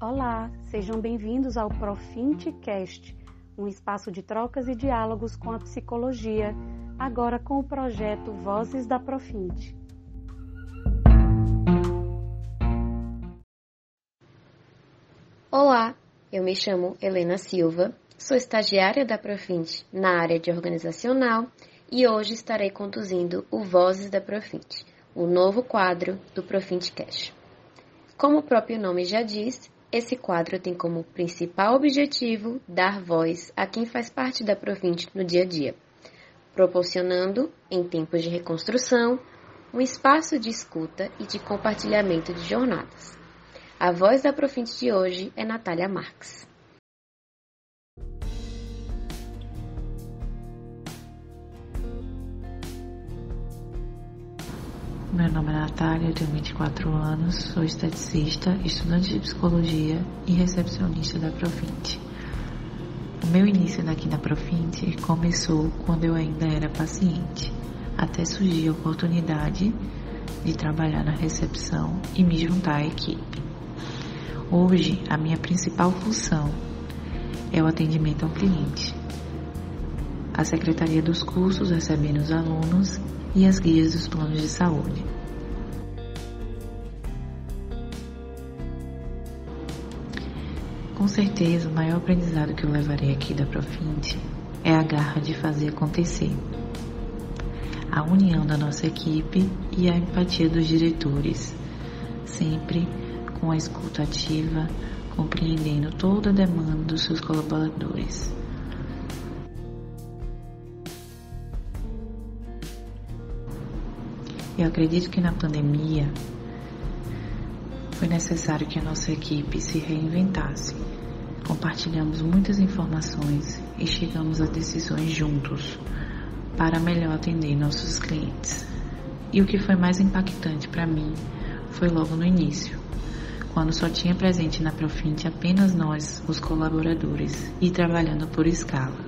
Olá, sejam bem-vindos ao Profintcast, um espaço de trocas e diálogos com a psicologia, agora com o projeto Vozes da Profint. Olá, eu me chamo Helena Silva, sou estagiária da Profint na área de organizacional e hoje estarei conduzindo o Vozes da Profint, o novo quadro do Profintcast. Como o próprio nome já diz, esse quadro tem como principal objetivo dar voz a quem faz parte da Provinte no dia a dia, proporcionando, em tempos de reconstrução, um espaço de escuta e de compartilhamento de jornadas. A voz da Profinte de hoje é Natália Marques. Meu nome é Natália, tenho 24 anos, sou esteticista, estudante de psicologia e recepcionista da Profinte. O meu início aqui na Profinte começou quando eu ainda era paciente, até surgir a oportunidade de trabalhar na recepção e me juntar à equipe. Hoje, a minha principal função é o atendimento ao cliente. A secretaria dos cursos recebendo os alunos e as guias dos planos de saúde. Com certeza, o maior aprendizado que eu levarei aqui da Profinte é a garra de fazer acontecer. A união da nossa equipe e a empatia dos diretores, sempre com a escuta ativa, compreendendo toda a demanda dos seus colaboradores. Eu acredito que na pandemia foi necessário que a nossa equipe se reinventasse. Compartilhamos muitas informações e chegamos a decisões juntos para melhor atender nossos clientes. E o que foi mais impactante para mim foi logo no início, quando só tinha presente na Profint apenas nós, os colaboradores, e trabalhando por escala.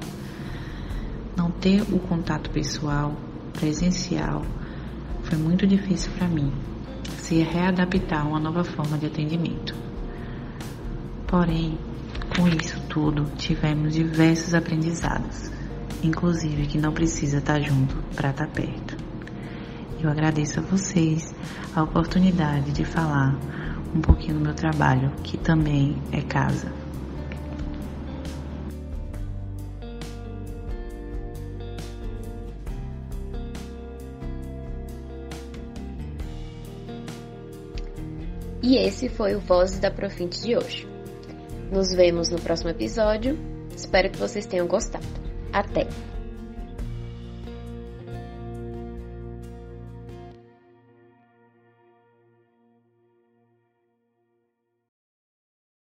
Não ter o contato pessoal, presencial, foi muito difícil para mim se readaptar a uma nova forma de atendimento. Porém, com isso tudo, tivemos diversos aprendizados, inclusive que não precisa estar junto para estar perto. Eu agradeço a vocês a oportunidade de falar um pouquinho do meu trabalho, que também é casa. E esse foi o Vozes da Profinte de hoje. Nos vemos no próximo episódio. Espero que vocês tenham gostado. Até!